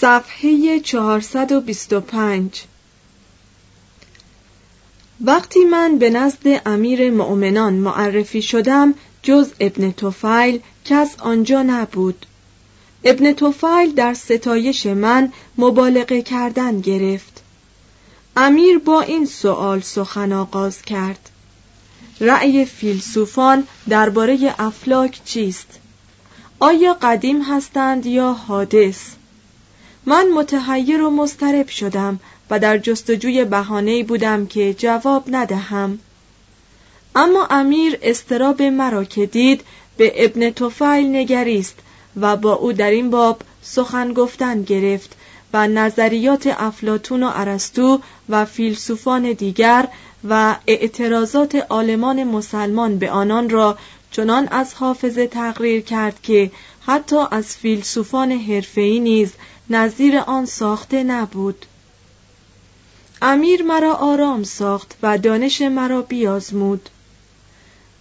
صفحه 425 وقتی من به نزد امیر مؤمنان معرفی شدم جز ابن توفیل کس آنجا نبود. ابن توفیل در ستایش من مبالغه کردن گرفت. امیر با این سوال سخن آغاز کرد. رأی فیلسوفان درباره افلاک چیست؟ آیا قدیم هستند یا حادث؟ من متحیر و مضطرب شدم و در جستجوی بهانه‌ای بودم که جواب ندهم. اما امیر استراب مرا که دید به ابن توفیل نگریست و با او در این باب سخن گفتن گرفت و نظریات افلاتون و ارسطو و فیلسوفان دیگر و اعتراضات آلمان مسلمان به آنان را چنان از حافظه تقریر کرد که حتی از فیلسوفان حرفه‌ای نیز نظیر آن ساخته نبود امیر مرا آرام ساخت و دانش مرا بیازمود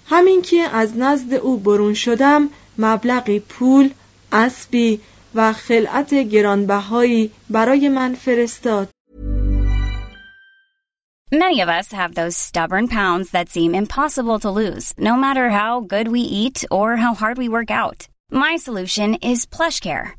همین که از نزد او برون شدم مبلغی پول اسبی و خلعت گرانبهایی برای من فرستاد Many of us have those stubborn pounds that seem impossible to lose, no matter how good we eat or how hard we work out. My solution is PlushCare.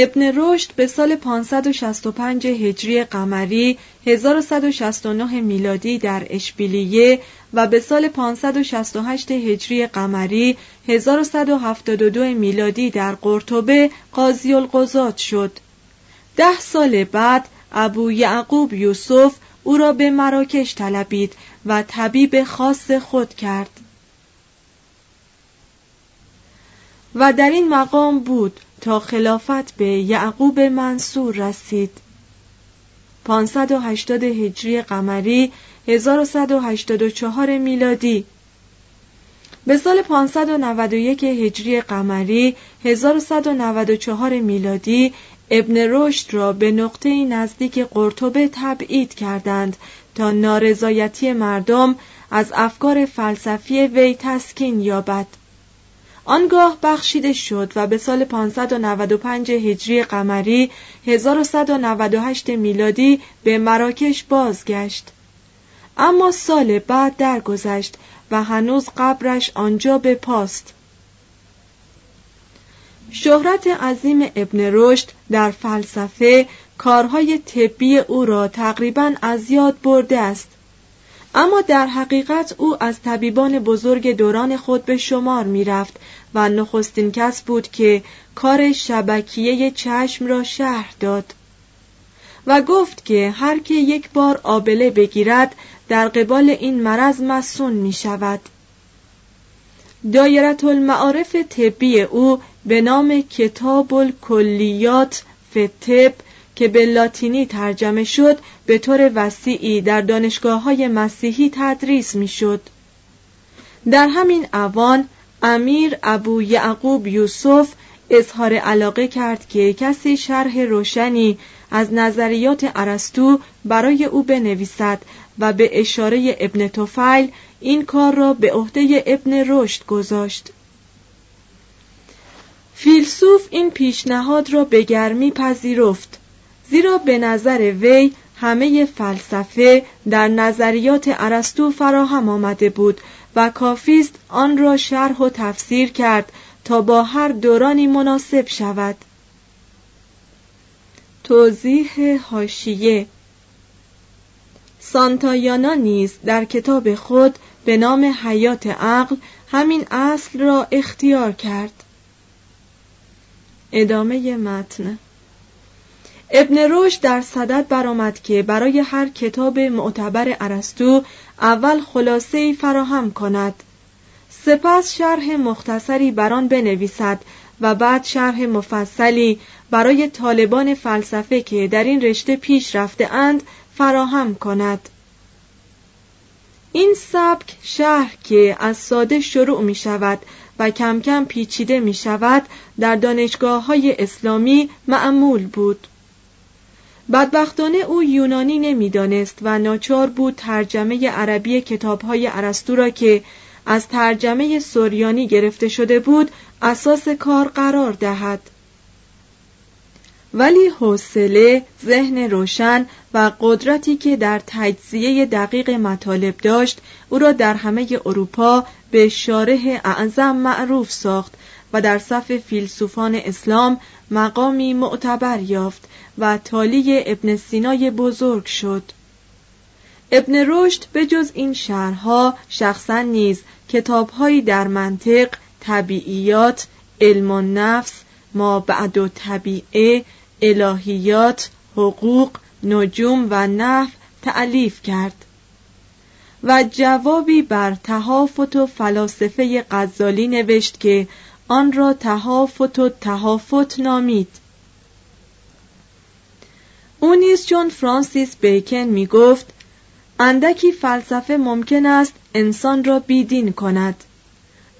ابن رشد به سال 565 هجری قمری 1169 میلادی در اشبیلیه و به سال 568 هجری قمری 1172 میلادی در قرطبه قاضی القضات شد. ده سال بعد ابو یعقوب یوسف او را به مراکش طلبید و طبیب خاص خود کرد. و در این مقام بود تا خلافت به یعقوب منصور رسید. 580 هجری قمری 1184 میلادی. به سال 591 هجری قمری 1194 میلادی ابن رشد را به نقطه نزدیک قرطبه تبعید کردند تا نارضایتی مردم از افکار فلسفی وی تسکین یابد. آنگاه بخشیده شد و به سال 595 هجری قمری 1198 میلادی به مراکش بازگشت. اما سال بعد درگذشت و هنوز قبرش آنجا به پاست. شهرت عظیم ابن رشد در فلسفه کارهای طبی او را تقریبا از یاد برده است. اما در حقیقت او از طبیبان بزرگ دوران خود به شمار می رفت و نخستین کس بود که کار شبکیه چشم را شهر داد و گفت که هر که یک بار آبله بگیرد در قبال این مرض مسون می شود دایرت المعارف طبی او به نام کتاب الکلیات فتب که به لاتینی ترجمه شد به طور وسیعی در دانشگاه های مسیحی تدریس می شد. در همین اوان امیر ابو یعقوب یوسف اظهار علاقه کرد که کسی شرح روشنی از نظریات ارسطو برای او بنویسد و به اشاره ابن توفیل این کار را به عهده ابن رشد گذاشت فیلسوف این پیشنهاد را به گرمی پذیرفت زیرا به نظر وی همه فلسفه در نظریات ارسطو فراهم آمده بود و کافیست آن را شرح و تفسیر کرد تا با هر دورانی مناسب شود. توضیح هاشیه سانتایانا نیز در کتاب خود به نام حیات عقل همین اصل را اختیار کرد. ادامه متن. ابن رشد در صدد برآمد که برای هر کتاب معتبر ارسطو اول خلاصه فراهم کند. سپس شرح مختصری بر آن بنویسد و بعد شرح مفصلی برای طالبان فلسفه که در این رشته پیش رفته اند فراهم کند. این سبک شهر که از ساده شروع می شود و کم کم پیچیده می شود در دانشگاه های اسلامی معمول بود. بدبختانه او یونانی نمی‌دانست و ناچار بود ترجمه عربی کتابهای ارسطو را که از ترجمه سوریانی گرفته شده بود اساس کار قرار دهد. ولی حوصله ذهن روشن و قدرتی که در تجزیه دقیق مطالب داشت او را در همه اروپا به شارح اعظم معروف ساخت و در صف فیلسوفان اسلام مقامی معتبر یافت و تالی ابن سینای بزرگ شد. ابن رشد به جز این شهرها شخصا نیز کتابهایی در منطق طبیعیات علم و نفس ما بعد و طبیعه الهیات حقوق نجوم و نحو تعلیف کرد و جوابی بر تهافت و فلاسفه غزالی نوشت که آن را تهافت و تهافت نامید. او نیز چون فرانسیس بیکن می گفت اندکی فلسفه ممکن است انسان را بیدین کند.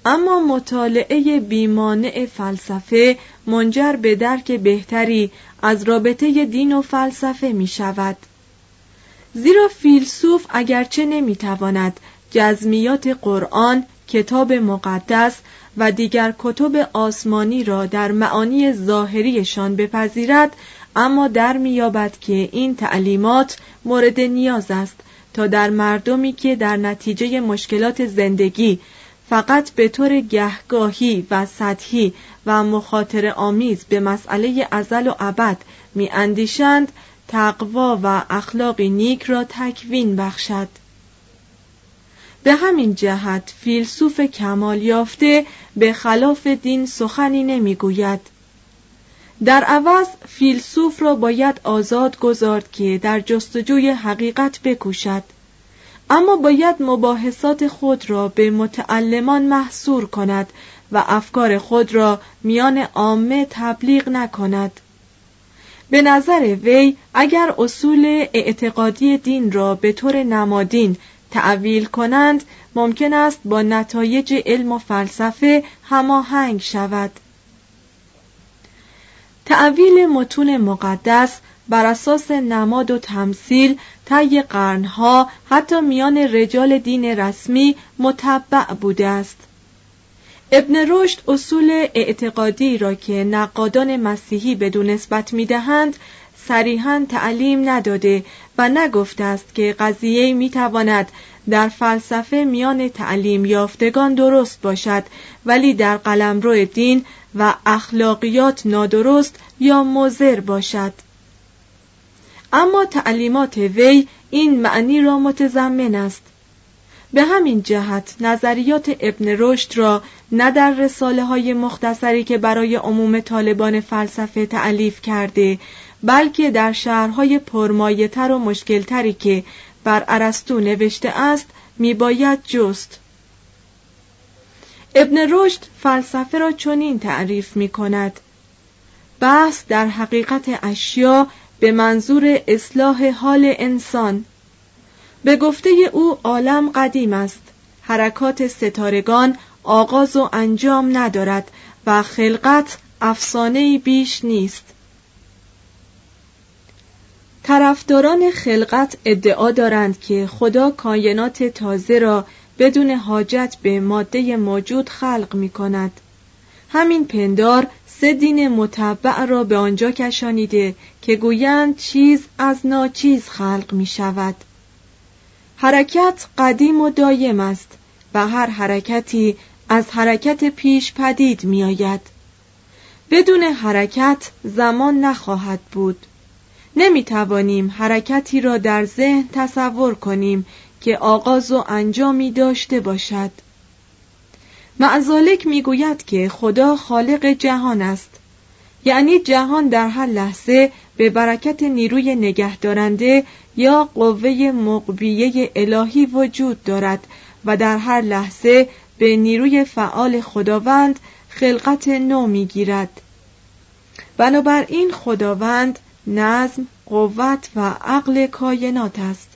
اما مطالعه بیمانع فلسفه منجر به درک بهتری از رابطه دین و فلسفه می شود زیرا فیلسوف اگرچه نمی تواند جزمیات قرآن کتاب مقدس و دیگر کتب آسمانی را در معانی ظاهریشان بپذیرد اما در میابد که این تعلیمات مورد نیاز است تا در مردمی که در نتیجه مشکلات زندگی فقط به طور گهگاهی و سطحی و مخاطر آمیز به مسئله ازل و ابد می اندیشند تقوا و اخلاقی نیک را تکوین بخشد. به همین جهت فیلسوف کمال یافته به خلاف دین سخنی نمی‌گوید. در عوض فیلسوف را باید آزاد گذارد که در جستجوی حقیقت بکوشد. اما باید مباحثات خود را به متعلمان محصور کند و افکار خود را میان عامه تبلیغ نکند. به نظر وی اگر اصول اعتقادی دین را به طور نمادین تعویل کنند ممکن است با نتایج علم و فلسفه هماهنگ شود. تعویل متون مقدس بر اساس نماد و تمثیل طی قرنها حتی میان رجال دین رسمی متبع بوده است. ابن رشد اصول اعتقادی را که نقادان مسیحی به نسبت می‌دهند صریحا تعلیم نداده و نگفته است که قضیه می تواند در فلسفه میان تعلیم یافتگان درست باشد ولی در قلمرو دین و اخلاقیات نادرست یا مضر باشد. اما تعلیمات وی این معنی را متضمن است. به همین جهت نظریات ابن رشد را نه در رساله های مختصری که برای عموم طالبان فلسفه تعلیف کرده بلکه در شهرهای پرمایهتر و مشکلتری که بر ارسطو نوشته است میباید جست. ابن رشد فلسفه را چنین تعریف می کند بحث در حقیقت اشیا به منظور اصلاح حال انسان. به گفته او عالم قدیم است. حرکات ستارگان آغاز و انجام ندارد و خلقت افسانه بیش نیست. طرفداران خلقت ادعا دارند که خدا کاینات تازه را بدون حاجت به ماده موجود خلق می کند. همین پندار سه دین متبع را به آنجا کشانیده که گویند چیز از ناچیز خلق می شود. حرکت قدیم و دایم است و هر حرکتی از حرکت پیش پدید می آید. بدون حرکت زمان نخواهد بود. نمی توانیم حرکتی را در ذهن تصور کنیم که آغاز و انجامی داشته باشد. معزالک می‌گوید که خدا خالق جهان است. یعنی جهان در هر لحظه به برکت نیروی نگهدارنده یا قوه مقبیه الهی وجود دارد و در هر لحظه به نیروی فعال خداوند خلقت نو می‌گیرد. بنابراین خداوند نظم قوت و عقل کاینات است.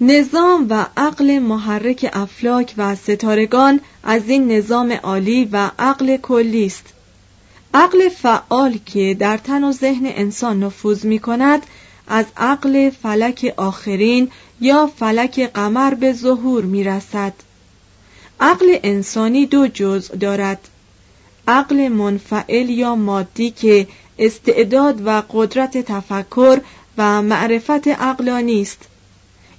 نظام و عقل محرک افلاک و ستارگان از این نظام عالی و عقل کلی است. عقل فعال که در تن و ذهن انسان نفوذ می کند از عقل فلک آخرین یا فلک قمر به ظهور می رسد عقل انسانی دو جزء دارد. عقل منفعل یا مادی که استعداد و قدرت تفکر و معرفت عقلانی است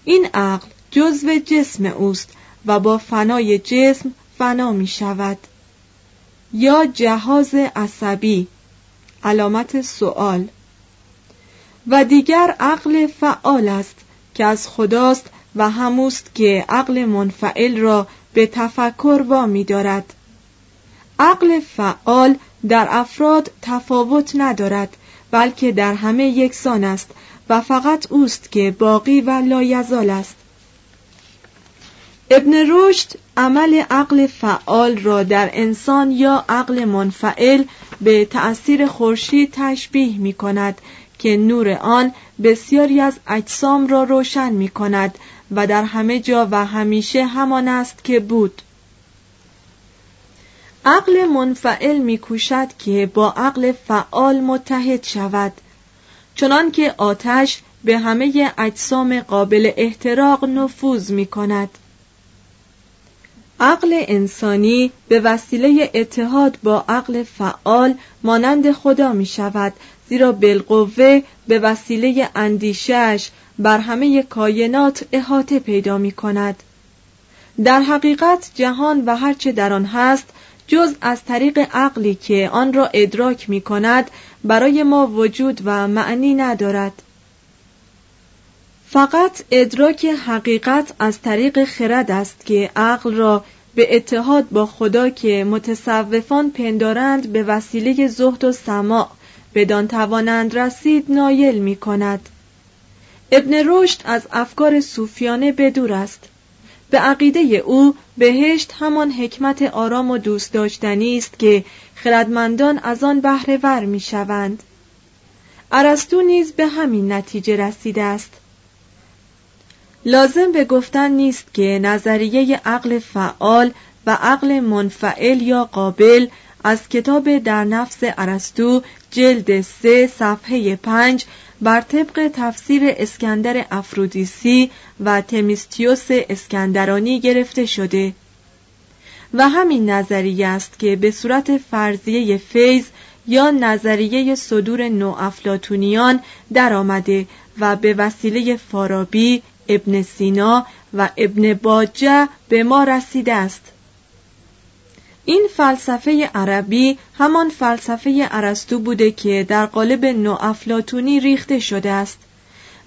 این عقل جزو جسم اوست و با فنای جسم فنا می شود. یا جهاز عصبی. علامت سوال و دیگر عقل فعال است که از خداست و هموست که عقل منفعل را به تفکر وامی دارد. عقل فعال در افراد تفاوت ندارد بلکه در همه یکسان است و فقط اوست که باقی و لایزال است. ابن رشد عمل عقل فعال را در انسان یا عقل منفعل به تأثیر خورشید تشبیه می کند که نور آن بسیاری از اجسام را روشن می کند و در همه جا و همیشه همان است که بود. عقل منفعل میکوشد که با عقل فعال متحد شود چنان که آتش به همه اجسام قابل احتراق نفوذ می کند. عقل انسانی به وسیله اتحاد با عقل فعال مانند خدا می شود زیرا بالقوه به وسیله اندیشش بر همه کائنات احاطه پیدا می کند. در حقیقت جهان و هرچه در آن هست جز از طریق عقلی که آن را ادراک می کند برای ما وجود و معنی ندارد. فقط ادراک حقیقت از طریق خرد است که عقل را به اتحاد با خدا که متصوفان پندارند به وسیله زهد و سماع بدان توانند رسید نایل می کند. ابن رشد از افکار صوفیانه بدور است. به عقیده او بهشت همان حکمت آرام و دوست داشتنی است که خردمندان از آن بهره ور می شوند. ارسطو نیز به همین نتیجه رسیده است. لازم به گفتن نیست که نظریه عقل فعال و عقل منفعل یا قابل از کتاب در نفس ارسطو جلد سه صفحه پنج بر طبق تفسیر اسکندر افرودیسی و تمیستیوس اسکندرانی گرفته شده و همین نظریه است که به صورت فرضیه فیض یا نظریه صدور نو افلاتونیان در آمده و به وسیله فارابی، ابن سینا و ابن باجه به ما رسیده است. این فلسفه عربی همان فلسفه ارسطو بوده که در قالب نو افلاتونی ریخته شده است.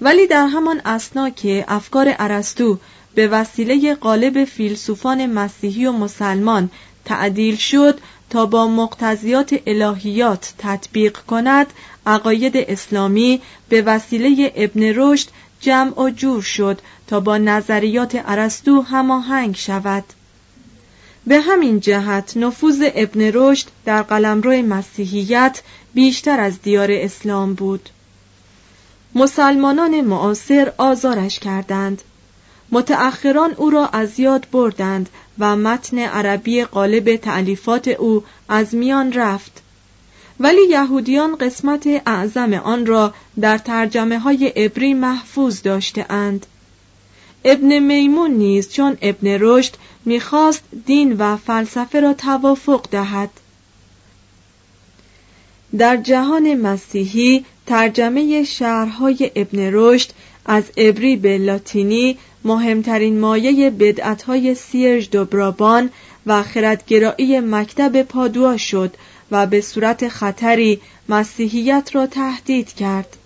ولی در همان اسنا که افکار ارسطو به وسیله قالب فیلسوفان مسیحی و مسلمان تعدیل شد تا با مقتضیات الهیات تطبیق کند عقاید اسلامی به وسیله ابن رشد جمع و جور شد تا با نظریات ارسطو هماهنگ شود. به همین جهت نفوذ ابن رشد در قلمرو مسیحیت بیشتر از دیار اسلام بود. مسلمانان معاصر آزارش کردند. متأخران او را از یاد بردند و متن عربی قالب تعلیفات او از میان رفت. ولی یهودیان قسمت اعظم آن را در ترجمه های عبری محفوظ داشته اند. ابن میمون نیز چون ابن رشد می‌خواست دین و فلسفه را توافق دهد. در جهان مسیحی ترجمه شهرهای ابن رشد از عبری به لاتینی مهمترین مایه بدعتهای سیرج دوبرابان و خردگرایی مکتب پادوا شد و به صورت خطری مسیحیت را تهدید کرد.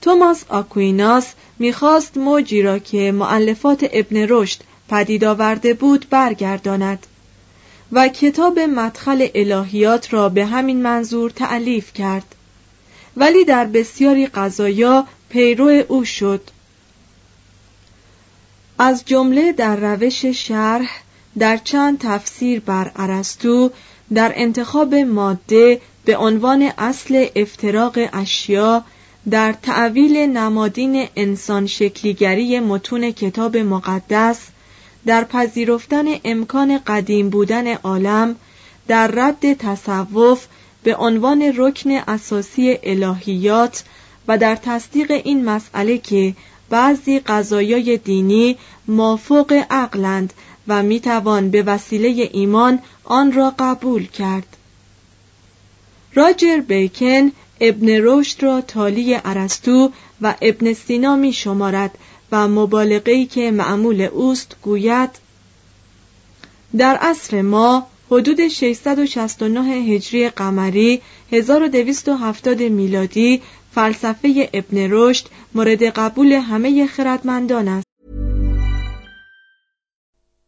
توماس آکویناس می‌خواست موجی را که معلفات ابن رشد پدید آورده بود برگرداند و کتاب مدخل الهیات را به همین منظور تعلیف کرد. ولی در بسیاری قضایا پیرو او شد. از جمله در روش شرح در چند تفسیر بر ارسطو در انتخاب ماده به عنوان اصل افتراق اشیا در تعویل نمادین انسان شکلیگری متون کتاب مقدس در پذیرفتن امکان قدیم بودن عالم در رد تصوف به عنوان رکن اساسی الهیات و در تصدیق این مسئله که بعضی قضایای دینی مافوق عقلند و می‌توان به وسیله ایمان آن را قبول کرد. راجر بیکن ابن رشد را تالی ارسطو و ابن سینا می شمارد و مبالغه‌ای که معمول اوست گوید در عصر ما حدود 669 هجری قمری 1270 میلادی فلسفه ابن رشد مورد قبول همه خردمندان است.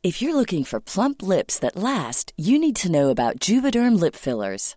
If you're looking for plump lips that last, you need to know about Juvederm lip fillers.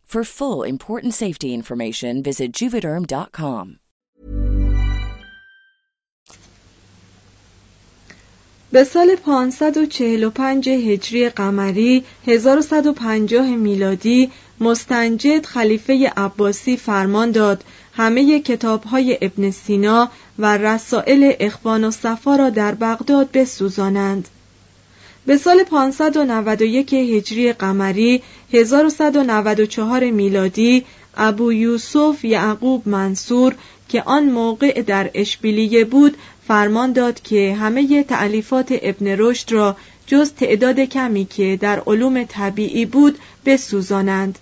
For full important safety information, visit juvederm.com. به سال 545 هجری قمری 1150 میلادی مستنجد خلیفه عباسی فرمان داد همه کتابهای ابن سینا و رسائل اخوان و صفا را در بغداد بسوزانند. به سال 591 هجری قمری 1194 میلادی ابو یوسف یعقوب منصور که آن موقع در اشبیلیه بود فرمان داد که همه تعلیفات ابن رشد را جز تعداد کمی که در علوم طبیعی بود بسوزانند.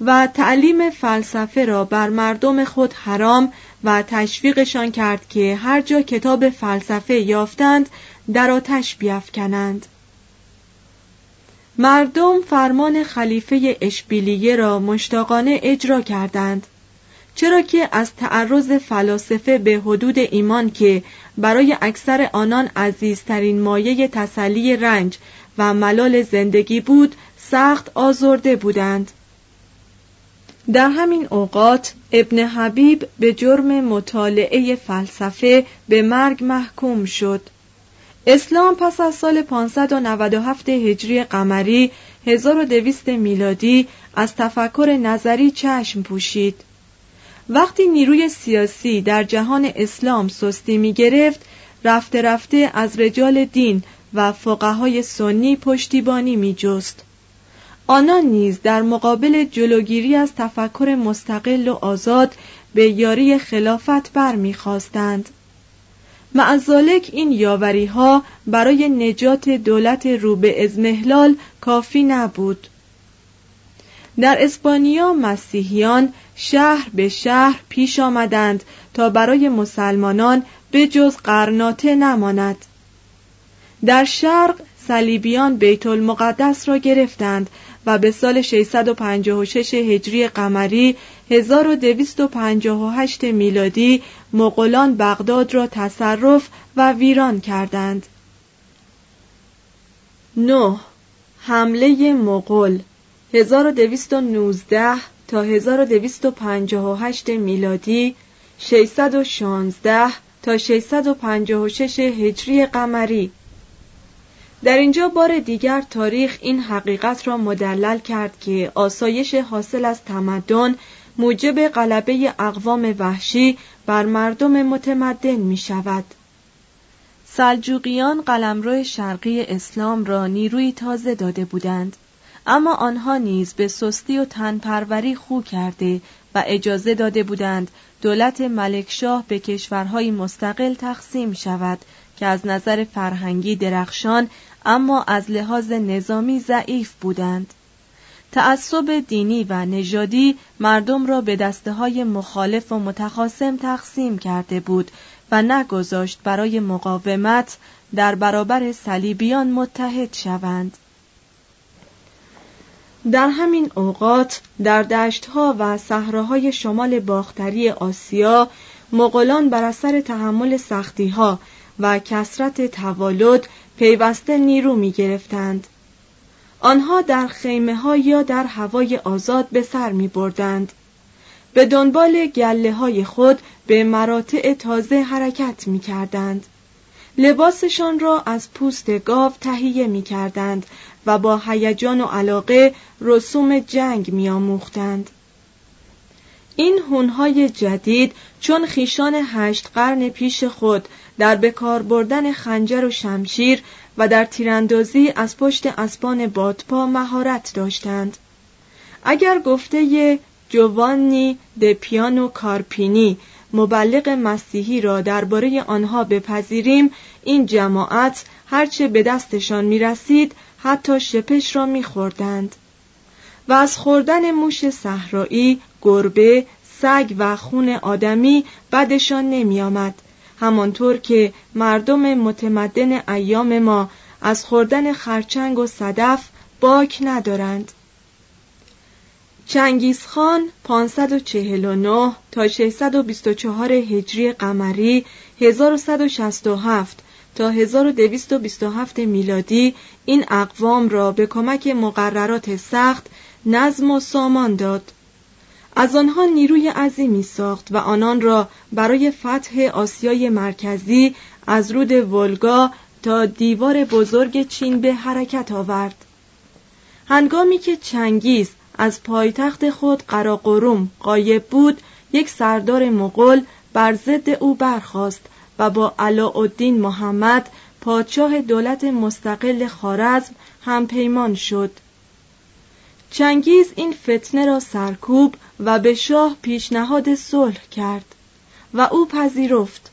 و تعلیم فلسفه را بر مردم خود حرام و تشویقشان کرد که هر جا کتاب فلسفه یافتند در آتش بیافکنند. مردم فرمان خلیفه اشبیلیه را مشتاقانه اجرا کردند چرا که از تعرض فلاسفه به حدود ایمان که برای اکثر آنان عزیزترین مایه تسلی رنج و ملال زندگی بود سخت آزرده بودند. در همین اوقات ابن حبیب به جرم مطالعه فلسفه به مرگ محکوم شد. اسلام پس از سال 597 هجری قمری 1200 میلادی از تفکر نظری چشم پوشید وقتی نیروی سیاسی در جهان اسلام سستی می گرفت رفته رفته از رجال دین و فقهای سنی پشتیبانی می جست. آنان نیز در مقابل جلوگیری از تفکر مستقل و آزاد به یاری خلافت برمیخواستند. معذالک این یاوری ها برای نجات دولت رو به ازمهلال کافی نبود. در اسپانیا مسیحیان شهر به شهر پیش آمدند تا برای مسلمانان به جز قرناطه نماند در شرق صلیبیان بیت المقدس را گرفتند و به سال 656 هجری قمری 1258 میلادی مغولان بغداد را تصرف و ویران کردند. 9. حمله مغول 1219 تا 1258 میلادی 616 تا 656 هجری قمری در اینجا بار دیگر تاریخ این حقیقت را مدلل کرد که آسایش حاصل از تمدن موجب غلبه اقوام وحشی بر مردم متمدن می شود. سلجوقیان قلمرو شرقی اسلام را نیروی تازه داده بودند اما آنها نیز به سستی و تنپروری خو کرده و اجازه داده بودند دولت ملکشاه به کشورهای مستقل تقسیم شود که از نظر فرهنگی درخشان اما از لحاظ نظامی ضعیف بودند تعصب دینی و نژادی مردم را به دسته های مخالف و متخاصم تقسیم کرده بود و نگذاشت برای مقاومت در برابر صلیبیان متحد شوند در همین اوقات در دشتها و صحراهای شمال باختری آسیا مغولان بر اثر تحمل سختیها و کسرت توالد پیوسته نیرو می گرفتند. آنها در خیمه ها یا در هوای آزاد به سر می بردند. به دنبال گله های خود به مراتع تازه حرکت می کردند. لباسشان را از پوست گاو تهیه می کردند و با هیجان و علاقه رسوم جنگ میآموختند. این هونهای جدید چون خیشان هشت قرن پیش خود در بکار بردن خنجر و شمشیر و در تیراندازی از پشت اسبان بادپا مهارت داشتند. اگر گفته جوانی د پیانو کارپینی مبلغ مسیحی را درباره آنها بپذیریم این جماعت هرچه به دستشان می رسید حتی شپش را میخوردند. و از خوردن موش صحرایی گربه سگ و خون آدمی بدشان نمیآمد. همانطور که مردم متمدن ایام ما از خوردن خرچنگ و صدف باک ندارند. چنگیزخان 549 تا 624 هجری قمری 1167 تا 1227 میلادی این اقوام را به کمک مقررات سخت نظم و سامان داد. از آنها نیروی عظیمی ساخت و آنان را برای فتح آسیای مرکزی از رود ولگا تا دیوار بزرگ چین به حرکت آورد. هنگامی که چنگیز از پایتخت خود قراقروم قایب بود یک سردار مغول بر ضد او برخاست و با علاءالدین محمد پادشاه دولت مستقل خارزم هم پیمان شد. چنگیز این فتنه را سرکوب و به شاه پیشنهاد صلح کرد و او پذیرفت.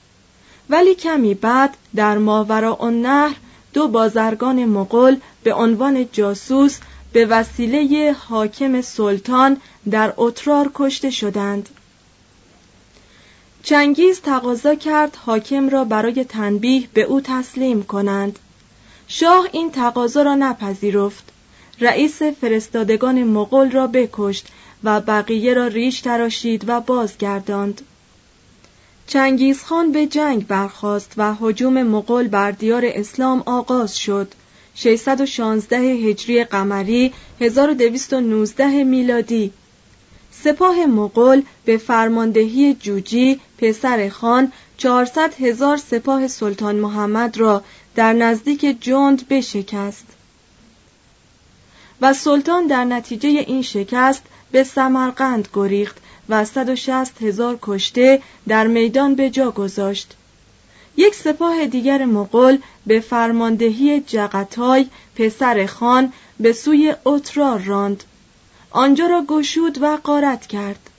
ولی کمی بعد در ماورا نهر دو بازرگان مغول به عنوان جاسوس به وسیله حاکم سلطان در اترار کشته شدند. چنگیز تقاضا کرد حاکم را برای تنبیه به او تسلیم کنند. شاه این تقاضا را نپذیرفت. رئیس فرستادگان مغول را بکشت و بقیه را ریش تراشید و بازگرداند. چنگیزخان به جنگ برخاست و حجوم مغول بر دیار اسلام آغاز شد. 616 هجری قمری 1219 میلادی. سپاه مغول به فرماندهی جوجی پسر خان 400 هزار سپاه سلطان محمد را در نزدیک جند بشکست. و سلطان در نتیجه این شکست به سمرقند گریخت و 160 هزار کشته در میدان به جا گذاشت. یک سپاه دیگر مغول به فرماندهی جغتای پسر خان به سوی اترار راند. آنجا را گشود و غارت کرد.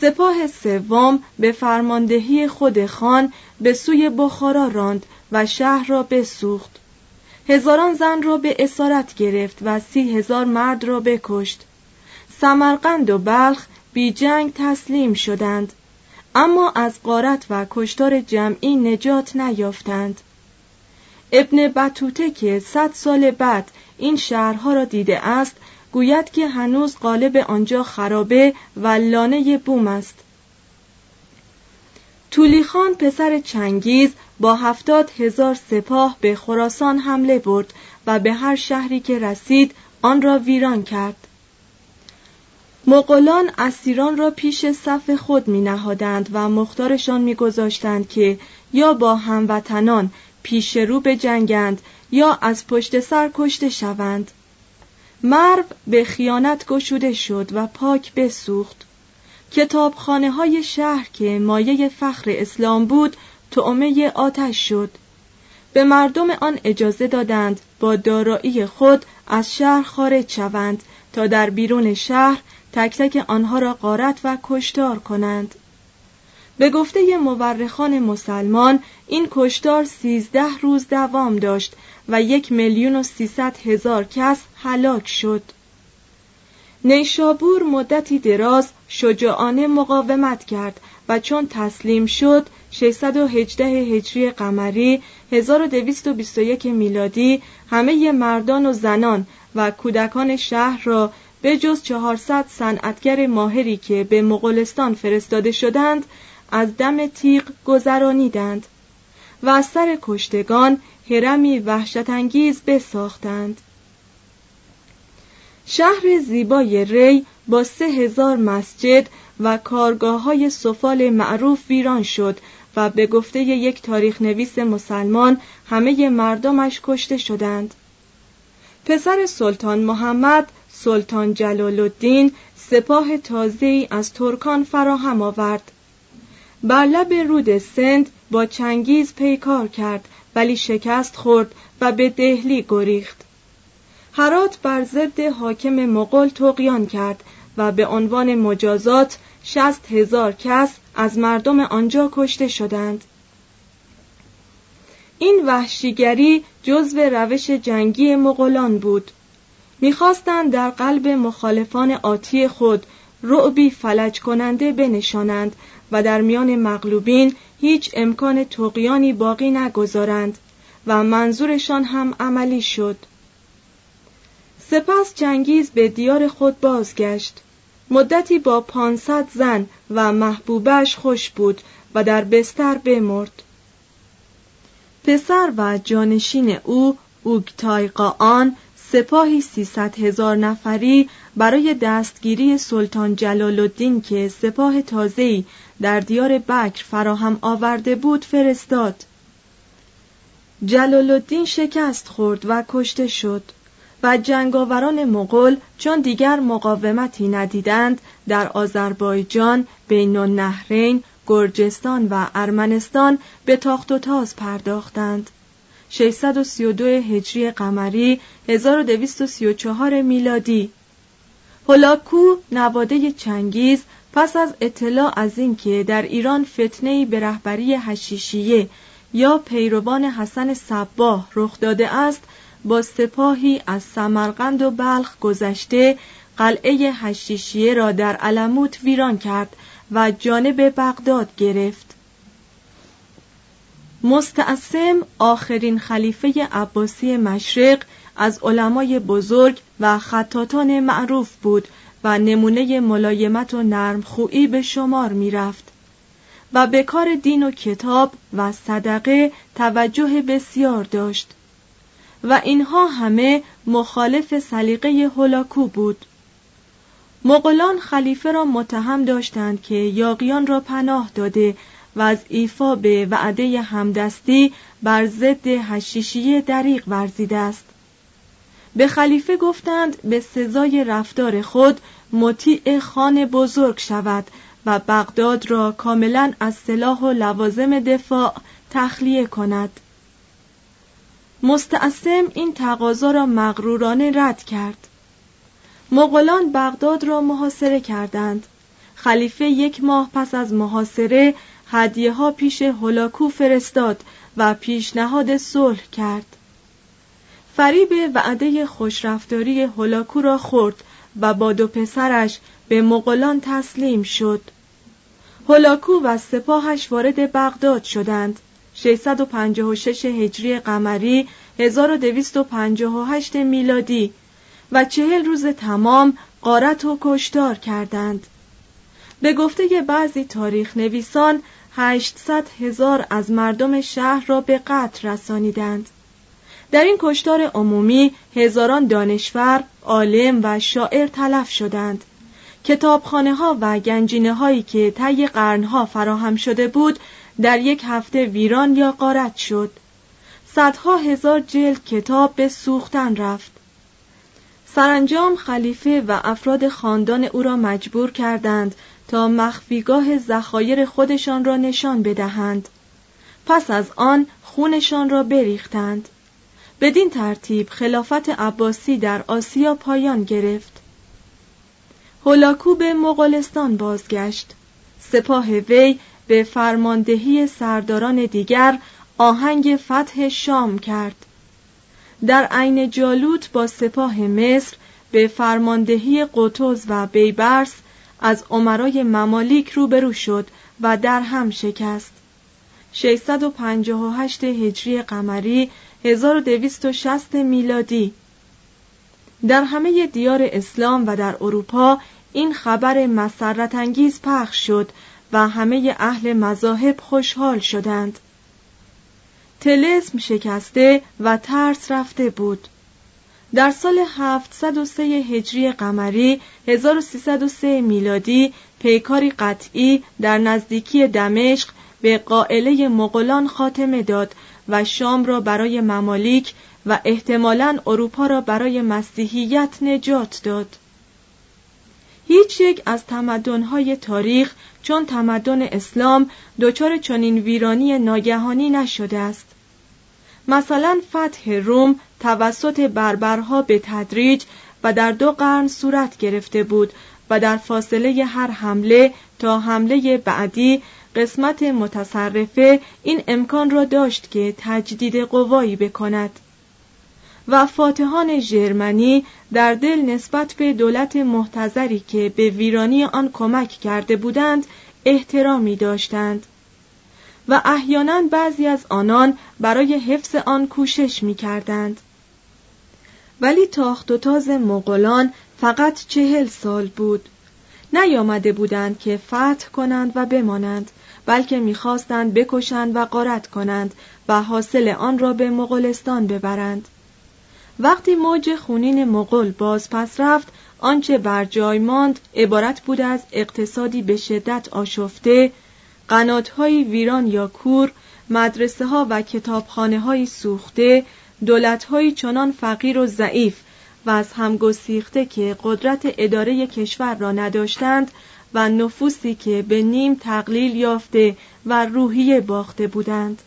سپاه سوم به فرماندهی خود خان به سوی بخارا راند و شهر را بسوخت. هزاران زن را به اسارت گرفت و سی هزار مرد را بکشت. سمرقند و بلخ بی جنگ تسلیم شدند. اما از قارت و کشتار جمعی نجات نیافتند. ابن بطوته که صد سال بعد این شهرها را دیده است گوید که هنوز قالب آنجا خرابه و لانه بوم است. تولی خان پسر چنگیز با هفتاد هزار سپاه به خراسان حمله برد و به هر شهری که رسید آن را ویران کرد. مغولان اسیران را پیش صف خود می نهادند و مختارشان می گذاشتند که یا با هموطنان پیش رو جنگند یا از پشت سر کشته شوند. مرو به خیانت گشوده شد و پاک بسوخت. کتابخانه های شهر که مایه فخر اسلام بود تعمه آتش شد. به مردم آن اجازه دادند با دارایی خود از شهر خارج شوند تا در بیرون شهر تک تک آنها را غارت و کشتار کنند. به گفته مورخان مسلمان این کشتار سیزده روز دوام داشت و یک میلیون و سیصد هزار کس هلاک شد. نیشابور مدتی دراز شجاعانه مقاومت کرد و چون تسلیم شد 618 هجری قمری 1221 میلادی همه مردان و زنان و کودکان شهر را به جز 400 صنعتگر ماهری که به مغولستان فرستاده شدند از دم تیغ گذرانیدند و از سر کشتگان هرمی وحشتانگیز بساختند. شهر زیبای ری با سه هزار مسجد و کارگاه های سفال معروف ویران شد و به گفته یک تاریخ نویس مسلمان همه مردمش کشته شدند. پسر سلطان محمد سلطان جلال الدین سپاه تازه‌ای از ترکان فراهم آورد. بر لب رود سند با چنگیز پیکار کرد ولی شکست خورد و به دهلی گریخت. هرات بر ضد حاکم مغول تقیان کرد و به عنوان مجازات شست هزار کس از مردم آنجا کشته شدند. این وحشیگری جزو روش جنگی مغولان بود. می‌خواستند در قلب مخالفان آتی خود رعبی فلج کننده بنشانند و در میان مغلوبین هیچ امکان تقیانی باقی نگذارند و منظورشان هم عملی شد. سپس جنگیز به دیار خود بازگشت. مدتی با پانصد زن و محبوبش خوش بود و در بستر بمرد. پسر و جانشین او اوگتایقان سپاهی سیصد هزار نفری برای دستگیری سلطان جلال الدین که سپاه تازه‌ای در دیار بکر فراهم آورده بود فرستاد. جلال الدین شکست خورد و کشته شد. و جنگاوران مغول چون دیگر مقاومتی ندیدند در آذربایجان بین النهرین گرجستان و ارمنستان به تاخت و تاز پرداختند. 632 هجری قمری 1234 میلادی. هولاکو نواده چنگیز پس از اطلاع از اینکه در ایران فتنه‌ای به رهبری حشیشیه یا پیروان حسن صباه رخ داده است با سپاهی از سمرقند و بلخ گذشته قلعه هشیشیه را در علموت ویران کرد و جانب بغداد گرفت. مستعصم آخرین خلیفه عباسی مشرق از علمای بزرگ و خطاتان معروف بود و نمونه ملایمت و نرمخویی به شمار می رفت و به کار دین و کتاب و صدقه توجه بسیار داشت. و اینها همه مخالف سلیقه هولاکو بود. مغولان خلیفه را متهم داشتند که یاقیان را پناه داده و از ایفا به وعده همدستی بر ضد هشیشیه دریغ ورزیده است. به خلیفه گفتند به سزای رفتار خود مطیع خان بزرگ شود و بغداد را کاملا از سلاح و لوازم دفاع تخلیه کند. مستعصم این تقاضا را مغرورانه رد کرد. مغولان بغداد را محاصره کردند. خلیفه یک ماه پس از محاصره هدیه ها پیش هولاکو فرستاد و پیشنهاد صلح کرد. فریب وعده خوشرفتاری هولاکو را خورد و با دو پسرش به مغولان تسلیم شد. هولاکو و سپاهش وارد بغداد شدند. 656 هجری قمری 1258 میلادی و چهل روز تمام قارت و کشتار کردند. به گفته بعضی تاریخ نویسان 800 هزار از مردم شهر را به قتل رسانیدند. در این کشتار عمومی هزاران دانشور، عالم و شاعر تلف شدند. کتابخانه ها و گنجینه هایی که طی قرنها فراهم شده بود در یک هفته ویران یا قارت شد. صدها هزار جلد کتاب به سوختن رفت. سرانجام خلیفه و افراد خاندان او را مجبور کردند تا مخفیگاه ذخایر خودشان را نشان بدهند. پس از آن خونشان را بریختند. بدین ترتیب خلافت عباسی در آسیا پایان گرفت. هولاکو به مغولستان بازگشت. سپاه وی به فرماندهی سرداران دیگر آهنگ فتح شام کرد. در عین جالوت با سپاه مصر به فرماندهی قطز و بیبرس از عمرای ممالیک روبرو شد و در هم شکست. 658 هجری قمری 1260 میلادی. در همه دیار اسلام و در اروپا این خبر مسرت انگیز پخش شد و همه اهل مذاهب خوشحال شدند تلسم شکسته و ترس رفته بود در سال 703 هجری قمری 1303 میلادی پیکاری قطعی در نزدیکی دمشق به قائله مغولان خاتمه داد و شام را برای ممالیک و احتمالاً اروپا را برای مسیحیت نجات داد. هیچ یک از تمدن‌های تاریخ چون تمدن اسلام دچار چنین ویرانی ناگهانی نشده است. مثلا فتح روم توسط بربرها به تدریج و در دو قرن صورت گرفته بود و در فاصله هر حمله تا حمله بعدی قسمت متصرفه این امکان را داشت که تجدید قوایی بکند و فاتحان ژرمنی در دل نسبت به دولت محتظری که به ویرانی آن کمک کرده بودند احترامی داشتند. و احیانا بعضی از آنان برای حفظ آن کوشش می کردند. ولی تاخت و تاز مغولان فقط چهل سال بود. نیامده بودند که فتح کنند و بمانند بلکه می‌خواستند بکشند و غارت کنند و حاصل آن را به مغولستان ببرند. وقتی موج خونین مغول باز پس رفت آنچه بر جای ماند عبارت بود از اقتصادی به شدت آشفته قناتهایی ویران یا کور مدرسه ها و کتابخانه های سوخته دولت های چنان فقیر و ضعیف و از هم گسیخته که قدرت اداره کشور را نداشتند و نفوسی که به نیم تقلیل یافته و روحیه باخته بودند.